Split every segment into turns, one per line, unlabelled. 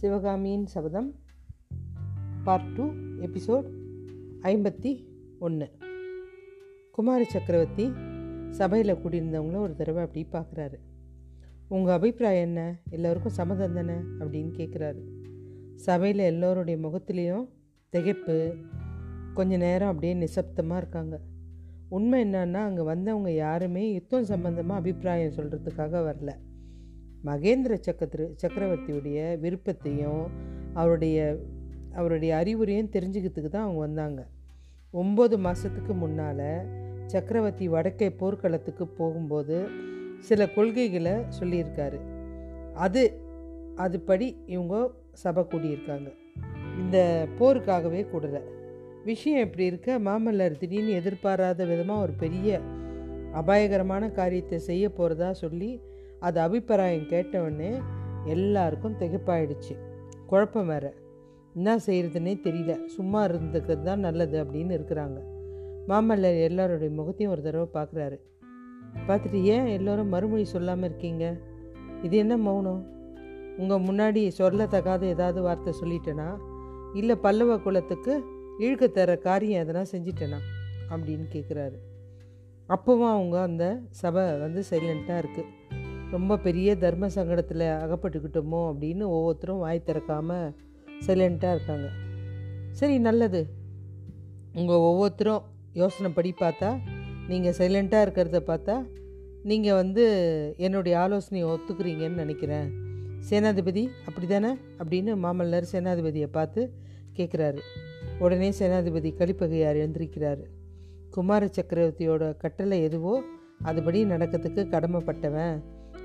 சிவகாமியின் சபதம் part two episode ஐம்பத்தி ஒன்று குமார சக்கரவர்த்தி சபையில் கூடியிருந்தவங்கள ஒரு தடவை அப்படி பார்க்குறாரு. உங்கள் அபிப்பிராயம் என்ன? எல்லோருக்கும் சம்மதம் தானே? அப்படின்னு கேட்குறாரு சபையில் எல்லோருடைய முகத்துலேயும் திகைப்பு கொஞ்ச நேரம் அப்படியே நிசப்தமாக இருக்காங்க. உண்மை என்னன்னா அங்கே வந்தவங்க யாருமே யுத்தம் சம்பந்தமாக அபிப்பிராயம் சொல்கிறதுக்காக வரல. மகேந்திர சக்கர சக்கரவர்த்தியுடைய விருப்பத்தையும் அவருடைய அவருடைய அறிவுரையும் தெரிஞ்சுக்கிறதுக்கு தான் அவங்க வந்தாங்க. ஒம்பது மாதத்துக்கு முன்னால் சக்கரவர்த்தி வடக்கே போர்க்களத்துக்கு போகும்போது சில கொள்கைகளை சொல்லியிருக்காரு. அது அதுபடி இவங்க சபை கூடியிருக்காங்க. இந்த போருக்காகவே கூடலை. விஷயம் எப்படி இருக்க? மாமல்லர் திடீர்னு எதிர்பாராத விதமாக ஒரு பெரிய அபாயகரமான காரியத்தை செய்ய போகிறதா சொல்லி அது அபிப்பிராயம் கேட்டவுடனே எல்லாருக்கும் திகைப்பாயிடுச்சு. குழப்பம் வேற. என்ன செய்கிறதுனே தெரியல. சும்மா இருந்துக்கிறது தான் நல்லது அப்படின்னு இருக்கிறாங்க. மாமல்லர் எல்லாருடைய முகத்தையும் ஒரு தடவை பார்க்குறாரு பார்த்துட்டு ஏன் எல்லோரும் மறுமொழி சொல்லாமல் இருக்கீங்க? இது என்ன மௌனம்? உங்கள் முன்னாடி சொல்லத்தகாத ஏதாவது வார்த்தை சொல்லிட்டேனா? இல்லை பல்லவ குலத்துக்கு இழுக்க தர காரியம் எதனா செஞ்சிட்டேனா? அப்படின்னு கேட்குறாரு அப்போவும் அவங்க அந்த சபை வந்து சைலண்ட்டாக இருக்குது ரொம்ப பெரிய தர்ம சங்கடத்தில் அகப்பட்டுக்கிட்டோமோ அப்படின்னு ஒவ்வொருத்தரும் வாய் திறக்காமல் சைலண்ட்டாக இருக்காங்க. சரி நல்லது. உங்கள் ஒவ்வொருத்தரும் யோசனை படி பார்த்தா நீங்கள் சைலண்ட்டாக இருக்கிறத பார்த்தா நீங்கள் வந்து என்னுடைய ஆலோசனையை ஒத்துக்கிறீங்கன்னு நினைக்கிறேன். சேனாதிபதி அப்படி தானே அப்படின்னு மாமல்லர் சேனாதிபதியை பார்த்து கேட்குறாரு உடனே சேனாதிபதி கலிப்பகையார் எழுந்திருக்கிறார். குமார சக்கரவர்த்தியோட கட்டளை எதுவோ அதுபடி நடக்கிறதுக்கு கடமைப்பட்டவன்.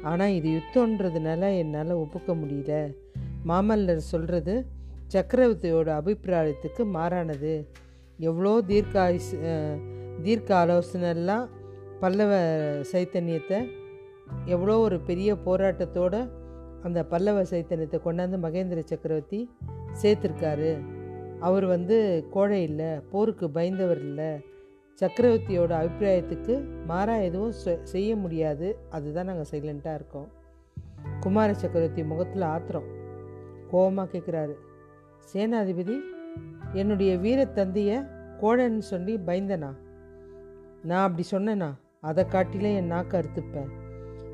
ஆனால் இது யுத்தன்றதுனால என்னால் ஒப்புக்க முடியல. மாமல்லர் சொல்கிறது சக்கரவர்த்தியோட அபிப்பிராயத்துக்கு மாறானது. எவ்வளோ தீர்க்க ஆயுஸ் தீர்க்க ஆலோசனைலாம் பல்லவ சைத்தன்யத்தை எவ்வளோ ஒரு பெரிய போராட்டத்தோட அந்த பல்லவ சைத்தன்யத்தை கொண்டாந்து மகேந்திர சக்கரவர்த்தி சேர்த்துருக்காரு. அவர் வந்து கோழை இல்லை போருக்கு பயந்தவர் இல்லை. சக்கரவர்த்தியோட அபிப்பிராயத்துக்கு மாறாக எதுவும் செய்ய முடியாது. அதுதான் நாங்கள் சைலண்ட்டாக இருக்கோம். குமார சக்கரவர்த்தி முகத்தில் ஆத்திரம். கோபமாக கேட்குறாரு சேனாதிபதி என்னுடைய வீரத்தந்தையை கோழன்னு சொல்லி பயந்தனா? நான் அப்படி சொன்னேனா? அதை காட்டிலே என் நாக்கு அறுத்துப்பேன்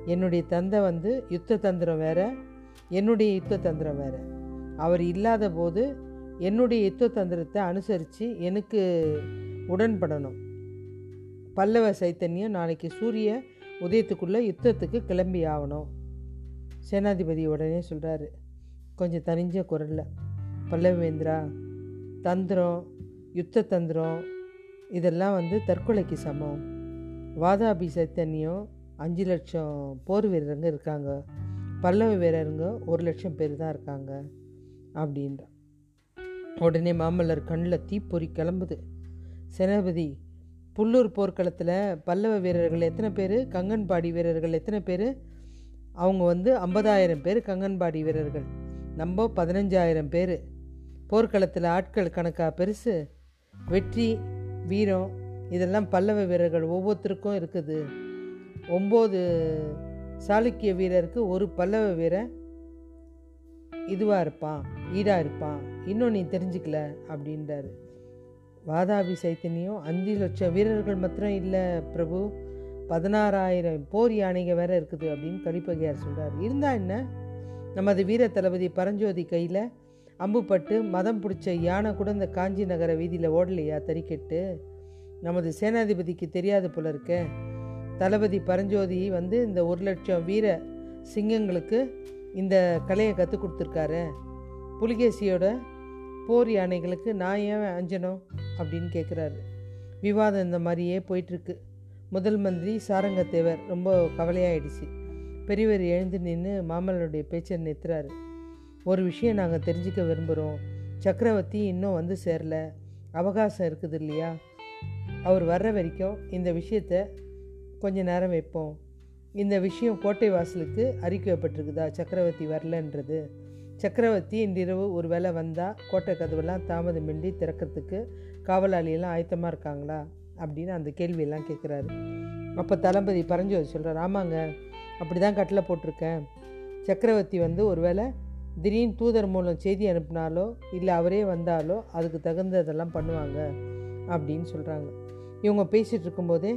என்னுடைய தந்தை வந்து யுத்த தந்திரம் வேற என்னுடைய யுத்த தந்திரம் வேற. அவர் இல்லாத போது என்னுடைய யுத்த தந்திரத்தை அனுசரித்து எனக்கு உடன்படணும். பல்லவ சைத்தன்யம் நாளைக்கு சூரிய உதயத்துக்குள்ளே யுத்தத்துக்கு கிளம்பி ஆகணும் சேனாதிபதி உடனே சொல்கிறாரு கொஞ்சம் தனிஞ்ச குரலில் பல்லவேந்திரா தந்திரம் யுத்த தந்திரம் இதெல்லாம் வந்து தற்கொலைக்கு சமம். வாதாபி சைத்தன்யம் அஞ்சு லட்சம் போர் வீரருங்க இருக்காங்க. பல்லவ வீரருங்க ஒரு லட்சம் பேர் தான் இருக்காங்க அப்படின்ற. உடனே மாமல்லர் கண்ணில் தீப்பொறி கிளம்புது. சேனாபதி புல்லூர் போர்க்களத்தில் பல்லவ வீரர்கள் எத்தனை பேர்? கங்கன்பாடி வீரர்கள் எத்தனை பேர்? அவங்க வந்து ஐம்பதாயிரம் பேர் கங்கன்பாடி வீரர்கள். நம்ம பதினஞ்சாயிரம் பேர். போர்க்களத்தில் ஆட்கள் கணக்காக பெருசு. வெற்றி வீரம் இதெல்லாம் பல்லவ வீரர்கள் ஒவ்வொருத்தருக்கும் இருக்குது. ஒம்பது சாளுக்கிய வீரருக்கு ஒரு பல்லவ வீரன் இதுவாக இருப்பான் ஈடாக இருப்பான். இன்னும் நீ தெரிஞ்சுக்கல அப்படின்றாரு. வாதாபி சைத்தன்யம் அஞ்சு லட்சம் வீரர்கள் மாத்திரம் இல்லை பிரபு. பதினாறாயிரம் போர் யானைகள் வேற இருக்குது அப்படின்னு கலிப்பகையார் சொல்கிறார் இருந்தால் என்ன? நமது வீர தளபதி பரஞ்சோதி கையில் அம்புப்பட்டு மதம் பிடிச்ச யானை கூட இந்த காஞ்சி நகர வீதியில் ஓடலையா? தறிக்கெட்டு. நமது சேனாதிபதிக்கு தெரியாது போல இருக்க. தளபதி பரஞ்சோதி வந்து இந்த ஒரு லட்சம் வீர சிங்கங்களுக்கு இந்த கலையை கற்றுக் கொடுத்துருக்காரு. புலிகேசியோட போர் யானைகளுக்கு நான் ஏன் அஞ்சணும் அப்படின்னு கேட்குறாரு விவாதம் இந்த மாதிரியே போயிட்டுருக்கு. முதல் மந்திரி சாரங்கத்தேவர் ரொம்ப கவலையாயிடுச்சு. பெரியவர் எழுந்து நின்று மாமல்லருடைய பேச்சை நிறுத்துறாரு. ஒரு விஷயம் நாங்கள் தெரிஞ்சுக்க விரும்புகிறோம் சக்கரவர்த்தி இன்னும் வந்து சேரல. அவகாசம் இருக்குது இல்லையா? அவர் வர்ற வரைக்கும் இந்த விஷயத்த கொஞ்ச நேரம் வைப்போம். இந்த விஷயம் கோட்டை வாசலுக்கு அறிவிக்கப்பட்டிருக்குதா சக்கரவர்த்தி வரலன்றது. சக்கரவர்த்தி இன்றிரவு ஒரு வேளை வந்தால் கோட்டை கதவெல்லாம் தாமதமின்றி திறக்கிறதுக்கு காவலாளியெல்லாம் ஆயத்தமாக இருக்காங்களா? அப்படின்னு அந்த கேள்வியெல்லாம் கேட்குறாரு அப்போ தளபதி பரஞ்சோதி சொல்கிறார் ஆமாங்க அப்படி தான் கட்டில் போட்டிருக்கேன். சக்கரவர்த்தி வந்து ஒருவேளை திடீர்னு தூதர் மூலம் செய்தி அனுப்பினாலோ இல்லை அவரே வந்தாலோ அதுக்கு தகுந்ததெல்லாம் பண்ணுவாங்க அப்படின்னு சொல்கிறாங்க இவங்க பேசிகிட்டு இருக்கும்போதே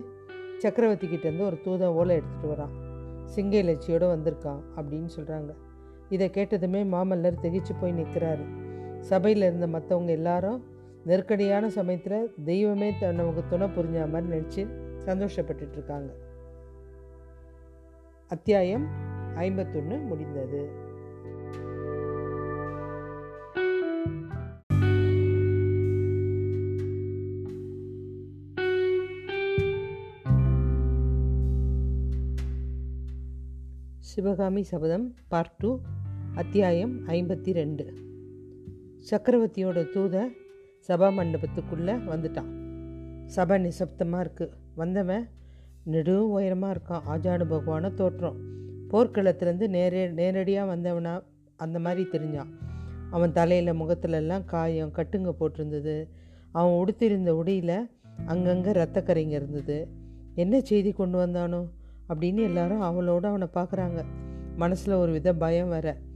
சக்கரவர்த்தி கிட்டேருந்து ஒரு தூதன் ஓலை எடுத்துகிட்டு வரான். சிங்க இலச்சியோடு வந்திருக்கான் அப்படின்னு சொல்கிறாங்க இதை கேட்டதுமே மாமல்லர் திகிச்சு போய் நிற்கிறாரு. சபையில் இருந்த மற்றவங்க எல்லாரும் நெருக்கடியான சமயத்தில் தெய்வமே தன்னவங்க நமக்கு துணை புரிஞ்ச மாதிரி நினச்சி சந்தோஷப்பட்டுட்டு இருக்காங்க. அத்தியாயம் ஐம்பத்தொன்று முடிந்தது. சிவகாமி சபதம் பார்ட் டூ. அத்தியாயம் ஐம்பத்தி ரெண்டு சக்கரவர்த்தியோட தூத சபா மண்டபத்துக்குள்ளே வந்துட்டான். சபை நிசப்தமாக இருக்குது வந்தவன் நெடு உயரமாக இருக்கான். ஆஜானு பகவான தோற்றம். போர்க்களத்துலேருந்து நேரே நேரடியாக வந்தவனா அந்த மாதிரி தெரிஞ்சான். அவன் தலையில் முகத்துலலாம் காயம் கட்டுங்க போட்டிருந்தது. அவன் உடுத்திருந்த உடையில் அங்கங்கே ரத்தக்கரைங்க இருந்தது. என்ன செய்தி கொண்டு வந்தானோ? அப்படின்னு எல்லாரும் அவளோட அவனை பார்க்குறாங்க மனசில் ஒரு வித பயம் வேறு.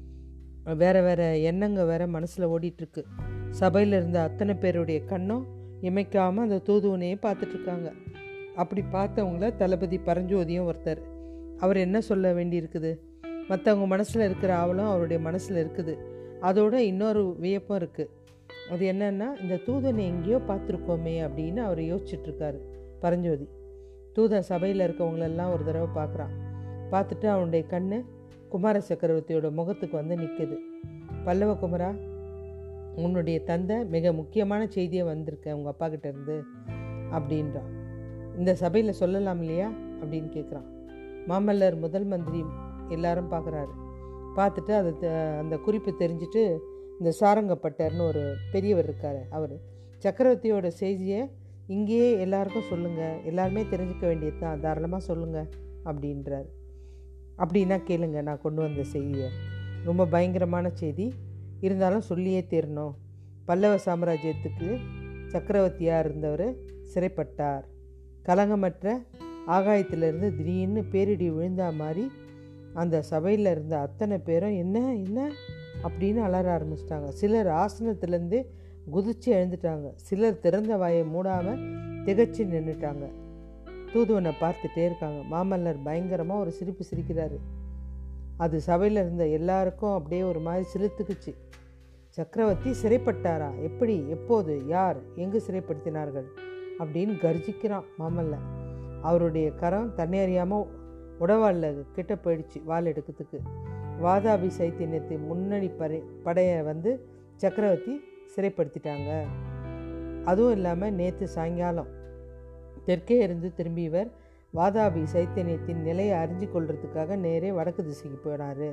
வேறு வேறு எண்ணங்க வேறு மனசில் ஓடிட்டுருக்கு. சபையில் இருந்த அத்தனை பேருடைய கண்ணும் இமைக்காமல் அந்த தூதுவனையே பார்த்துட்ருக்காங்க. அப்படி பார்த்தவங்கள தளபதி பரஞ்சோதியும் ஒருத்தர். அவர் என்ன சொல்ல வேண்டியிருக்குது? மற்றவங்க மனசில் இருக்கிற ஆவலும் அவருடைய மனசில் இருக்குது. அதோட இன்னொரு வியப்பும் இருக்குது அது என்னன்னா இந்த தூதனை எங்கேயோ பார்த்துருக்கோமே அப்படின்னு அவர் யோசிச்சுட்ருக்காரு பரஞ்சோதி. தூதன் சபையில் இருக்கவங்களெல்லாம் ஒரு தடவை பார்க்குறான். பார்த்துட்டு அவனுடைய கண்ணு குமார சக்கரவர்த்தியோட முகத்துக்கு வந்து நிற்குது பல்லவ குமரா உன்னுடைய தந்தை மிக முக்கியமான செய்தியை வந்திருக்கேன் உங்கள் அப்பா கிட்டேருந்து அப்படின்றான் இந்த சபையில் சொல்லலாம் இல்லையா? அப்படின்னு கேட்குறான் மாமல்லர் முதல் மந்திரி எல்லாரும் பார்க்குறாரு பார்த்துட்டு அது த- அந்த குறிப்பு தெரிஞ்சுட்டு இந்த சாரங்கப்பட்டர்னு ஒரு பெரியவர் இருக்கார் அவர். சக்கரவர்த்தியோட செய்தியை இங்கேயே எல்லாருக்கும் சொல்லுங்கள் எல்லாருமே தெரிஞ்சுக்க வேண்டியது தான் தாராளமாக சொல்லுங்கள் அப்படின்றார். அப்படின்னா கேளுங்க நான் கொண்டு வந்த செய்தியை. ரொம்ப பயங்கரமான செய்தி. இருந்தாலும் சொல்லியே தீரணும். பல்லவ சாம்ராஜ்யத்துக்கு சக்கரவர்த்தியாக இருந்தவர் சிறைப்பட்டார். கலங்கமற்ற ஆகாயத்திலிருந்து திடீர்னு பேரிடி விழுந்தா மாதிரி அந்த சபையில் இருந்த அத்தனை பேரும் என்ன என்ன? அப்படின்னு அலற ஆரம்பிச்சிட்டாங்க. சிலர் ஆசனத்திலேருந்து குதிச்சு எழுந்துட்டாங்க. சிலர் திறந்த வாயை மூடாமல் திகச்சு நின்றுட்டாங்க தூதுவனை பார்த்துட்டே இருக்காங்க. மாமல்லர் பயங்கரமாக ஒரு சிரிப்பு சிரிக்கிறாரு. அது சபையில் இருந்த எல்லாருக்கும் அப்படியே ஒரு மாதிரி சிரித்துக்குச்சு சக்கரவர்த்தி சிறைப்பட்டாரா? எப்படி? எப்போது? யார்? எங்கு சிறைப்படுத்தினார்கள்? அப்படின்னு கர்ஜிக்கிறான் மாமல்ல அவருடைய கரம் தன்னை அறியாமல் உடவாளில் கிட்ட போயிடுச்சு வாள் எடுக்கிறதுக்கு. வாதாபி சைத்தியத்தை முன்னணி படை படையை வந்து சக்கரவர்த்தி சிறைப்படுத்திட்டாங்க. அதுவும் இல்லாமல் நேற்று சாயங்காலம் தெற்கே இருந்து திரும்பியவர் வாதாபி சைத்தன்யத்தின் நிலையை அறிஞ்சு கொள்றதுக்காக நேரே வடக்கு திசைக்கு போனார்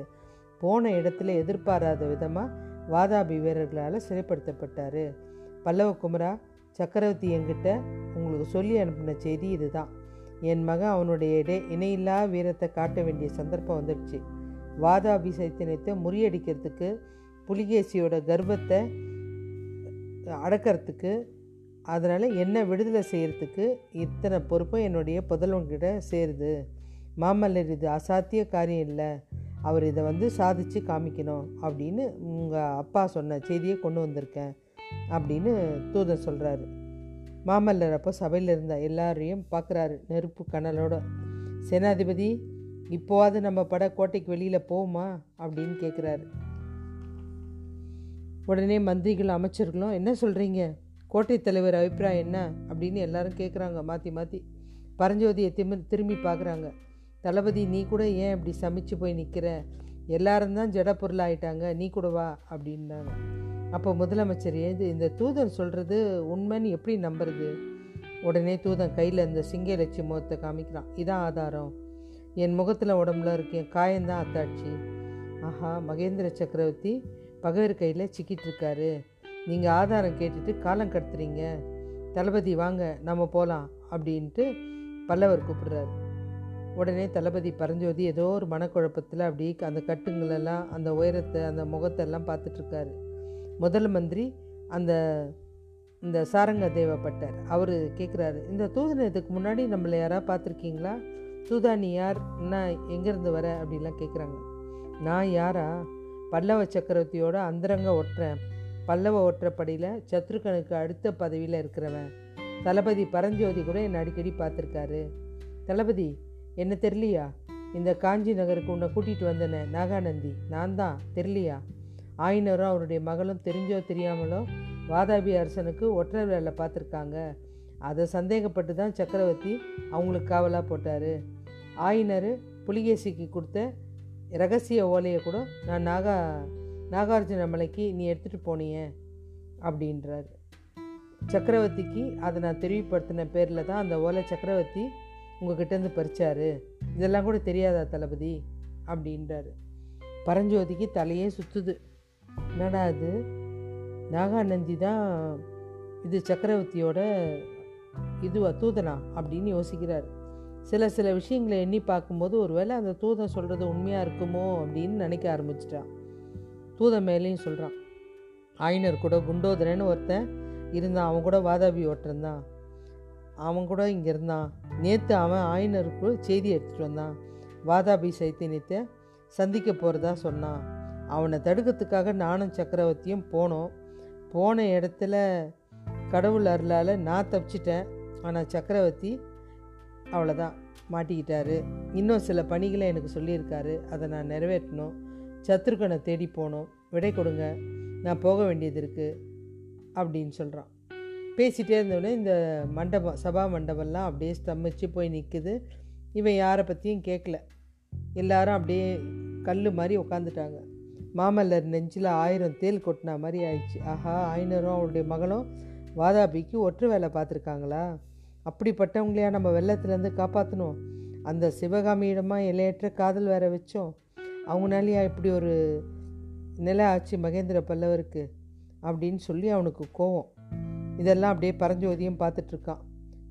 போன இடத்துல எதிர்பாராத விதமாக வாதாபி வீரர்களால் சிறைப்படுத்தப்பட்டார். பல்லவ குமரா சக்கரவர்த்தி என்கிட்ட உங்களுக்கு சொல்லி அனுப்பின செய்தி இதுதான். என் மகன் அவனுடைய இடே இணையில்லா வீரத்தை காட்ட வேண்டிய சந்தர்ப்பம் வந்துடுச்சு. வாதாபி சைத்தன்யத்தை முறியடிக்கிறதுக்கு புலிகேசியோட கர்வத்தை அடக்கிறதுக்கு அதனால் என்ன விடுதலை செய்கிறதுக்கு இத்தனை பொறுப்பும் என்னுடைய புதல்வன்கிட்ட சேருது. மாமல்லர் இது அசாத்திய காரியம் இல்லை. அவர் இதை வந்து சாதித்து காமிக்கணும் அப்படின்னு உங்கள் அப்பா சொன்ன செய்தியை கொண்டு வந்திருக்கேன் அப்படின்னு தூதன் சொல்கிறாரு மாமல்லர் அப்போ சபையில் இருந்த எல்லாரையும் பார்க்குறாரு நெருப்பு கனலோட. சேனாதிபதி இப்போவாது நம்ம பட கோட்டைக்கு வெளியில் போவோமா அப்படின்னு கேட்குறாரு உடனே மந்திரிகள் அமைச்சர்களும் என்ன சொல்கிறீங்க கோட்டை தலைவர் அபிப்பிராயம் என்ன அப்படின்னு எல்லாரும் கேட்குறாங்க மாற்றி மாற்றி பரஞ்சோதியை திரும்பி திரும்பி பார்க்குறாங்க தளபதி நீ கூட ஏன் இப்படி சமைச்சு போய் நிற்கிற எல்லாரும் தான் ஜட பொருளாயிட்டாங்க. நீ கூட வா அப்படின்னாங்க. அப்போ முதலமைச்சர் ஏது இந்த தூதன் சொல்கிறது உண்மைன்னு எப்படி நம்புறது? உடனே தூதன் கையில் இந்த சிங்க லட்சி முகத்தை காமிக்கிறான். இதான் ஆதாரம். என் முகத்தில் உடம்புல இருக்கேன் காயந்தான் அத்தாட்சி ஆஹா மகேந்திர சக்கரவர்த்தி பகைவர் கையில் சிக்கிட்டு இருக்காரு. நீங்கள் ஆதாரம் கேட்டுட்டு காலம் கடத்துறீங்க. தளபதி வாங்க நம்ம போகலாம் அப்படின்ட்டு பல்லவர் கூப்பிடுறாரு. உடனே தளபதி பரஞ்சோதி ஏதோ ஒரு மனக்குழப்பத்தில் அப்படி அந்த கட்டுங்களெல்லாம் அந்த உயரத்தை அந்த முகத்தெல்லாம் பார்த்துட்ருக்காரு. முதல் மந்திரி அந்த இந்த சாரங்க தேவப்பட்டார் அவர் கேட்குறாரு இந்த தூதனத்துக்கு முன்னாடி நம்மளை யாராவது பார்த்துருக்கீங்களா? தூதானி யார்? என்ன எங்கேருந்து வர? அப்படிலாம் கேட்குறாங்க நான் யாரா? பல்லவ சக்கரவர்த்தியோட அந்தரங்க ஒட்டுறேன் பல்லவ ஒற்றப்படியில் சத்ருகனுக்கு அடுத்த பதவியில் இருக்கிறவன். தளபதி பரஞ்சோதி கூட என்னை அடிக்கடி பார்த்துருக்காரு. தளபதி என்ன தெரியலையா? இந்த காஞ்சி நகருக்கு உன்னை கூட்டிகிட்டு வந்தனே நாகாநந்தி. நான் தான் தெரியலையா? ஆயினரும் அவருடைய மகளும் தெரிஞ்சோ தெரியாமலோ வாதாபி அரசனுக்கு ஒற்றை வேலை பார்த்துருக்காங்க. அதை சந்தேகப்பட்டு தான் சக்கரவர்த்தி அவங்களுக்கு காவலாக போட்டார். ஆயினர் புலிகேசிக்கு கொடுத்த ரகசிய ஓலையை கூட நான் நாகா நாகார்ஜுன மலைக்கு நீ எடுத்துகிட்டு போனிய அப்படின்றாரு. சக்கரவர்த்திக்கு அதை நான் தெரிவிப்படுத்தின பேரில் தான் அந்த ஓலை சக்கரவர்த்தி உங்ககிட்டேருந்து பறிச்சார். இதெல்லாம் கூட தெரியாதா தளபதி? அப்படின்றாரு. பரஞ்சோதிக்கு தலையே சுற்றுது என்னடா அது நாகாநந்தி தான் இது சக்கரவர்த்தியோட இதுவா தூதனா? அப்படின்னு யோசிக்கிறார். சில சில விஷயங்களை எண்ணி பார்க்கும்போது ஒருவேளை அந்த தூதன் சொல்கிறது உண்மையாக இருக்குமோ அப்படின்னு நினைக்க ஆரம்பிச்சிட்டான் தூத மேலேயும் சொல்கிறான் ஆயினர் கூட குண்டோதரன்னு ஒருத்தன் இருந்தான். அவன் கூட வாதாபி ஓட்டுறந்தான் அவன் கூட இங்கே இருந்தான். நேற்று அவன் ஆயினருக்கு செய்தி எடுத்துகிட்டு வந்தான். வாதாபி சைத்தன்யத்தை சந்திக்க போகிறதா சொன்னான். அவனை தடுக்கிறதுக்காக நானும் சக்கரவர்த்தியும் போனோம். போன இடத்துல கடவுள் அருளால் நான் தப்பிச்சிட்டேன். ஆனால் சக்கரவர்த்தி அவ்வளோதான் மாட்டிக்கிட்டாரு. இன்னும் சில பணிகளை எனக்கு சொல்லியிருக்காரு. அதை நான் நிறைவேற்றணும். சத்ருகனை தேடி போகணும் விடை கொடுங்க. நான் போக வேண்டியது இருக்குது அப்படின்னு சொல்கிறான் பேசிகிட்டே இருந்தோடனே இந்த மண்டபம் சபா மண்டபம்லாம் அப்படியே ஸ்தம்பிச்சு போய் நிற்குது இவன் யாரை பற்றியும் கேட்கல எல்லாரும் அப்படியே கல் மாதிரி உட்காந்துட்டாங்க மாமல்லர் நெஞ்சில் ஆயிரம் தேல் கொட்டினா மாதிரி ஆயிடுச்சு. ஆஹா ஆயினரும் அவருடைய மகளும் வாதாபிக்கு ஒற்று வேலை பார்த்துருக்காங்களா? அப்படிப்பட்டவங்களையா நம்ம வெள்ளத்துலேருந்து காப்பாற்றணும் அந்த சிவகாமியிடமா எல்லையற்ற காதல் வேற வச்சோம். அவங்களாலையா இப்படி ஒரு நிலை ஆச்சு மகேந்திர பல்லவருக்கு அப்படின்னு சொல்லி அவனுக்கு கோவம். இதெல்லாம் அப்படியே பரஞ்சோதியும் பார்த்துட்ருக்கான்.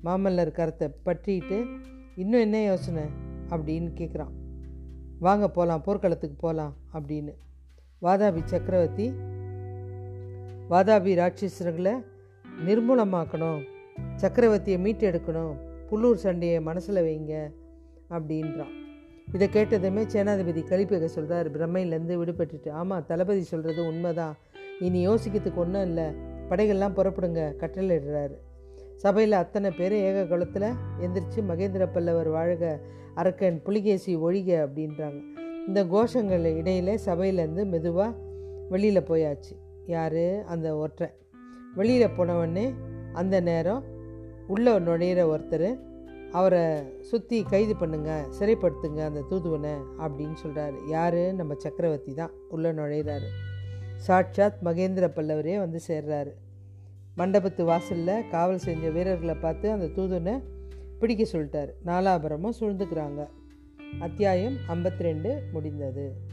மாமல்லர் கருத்தை பற்றிட்டு இன்னும் என்ன யோசனை அப்படின்னு கேட்குறான் வாங்க போகலாம் போர்க்களத்துக்கு போகலாம் அப்படின்னு. வாதாபி சக்கரவர்த்தி வாதாபி ராட்சசர்களை நிர்மூலமாக்கணும் சக்கரவர்த்தியை மீட்டு எடுக்கணும் புல்லூர் சண்டையை மனசில் வைங்க அப்படின்றான். இதை கேட்டதுமே சேனாதிபதி கலிப்பேக சொல்கிறார் பிரம்மையிலேருந்து விடுபட்டுட்டு. ஆமாம் தளபதி சொல்கிறது உண்மைதான். இனி யோசிக்கிறதுக்கு ஒன்றும் இல்லை. படைகள்லாம் புறப்படுங்க கட்டளையிடுறாரு. சபையில் அத்தனை பேர் ஏக குளத்தில் எந்திரிச்சு மகேந்திர பல்லவர் வாழ்க அரக்கன் புலிகேசி ஒழிக அப்படின்றாங்க. இந்த கோஷங்கள் இடையில சபையிலேருந்து மெதுவாக வெளியில் போயாச்சு. யார்? அந்த ஒற்றை வெளியில் போனவொடனே அந்த நேரம் உள்ளே நுழையிற ஒருத்தர் அவரை சுற்றி கைது பண்ணுங்க சிறைப்படுத்துங்க அந்த தூதுவனை அப்படின்னு சொல்கிறாரு யார்? நம்ம சக்கரவர்த்தி தான். உள்ளே நுழையிறாரு. சாட்சாத் மகேந்திர பல்லவரே வந்து சேர்றாரு. மண்டபத்து வாசலில் காவல் செஞ்ச வீரர்களை பார்த்து அந்த தூதுவனை பிடிக்க சொல்லிட்டார். நாலாபுரமும் சூழ்ந்துக்கிறாங்க. அத்தியாயம் ஐம்பத்தி ரெண்டு முடிந்தது.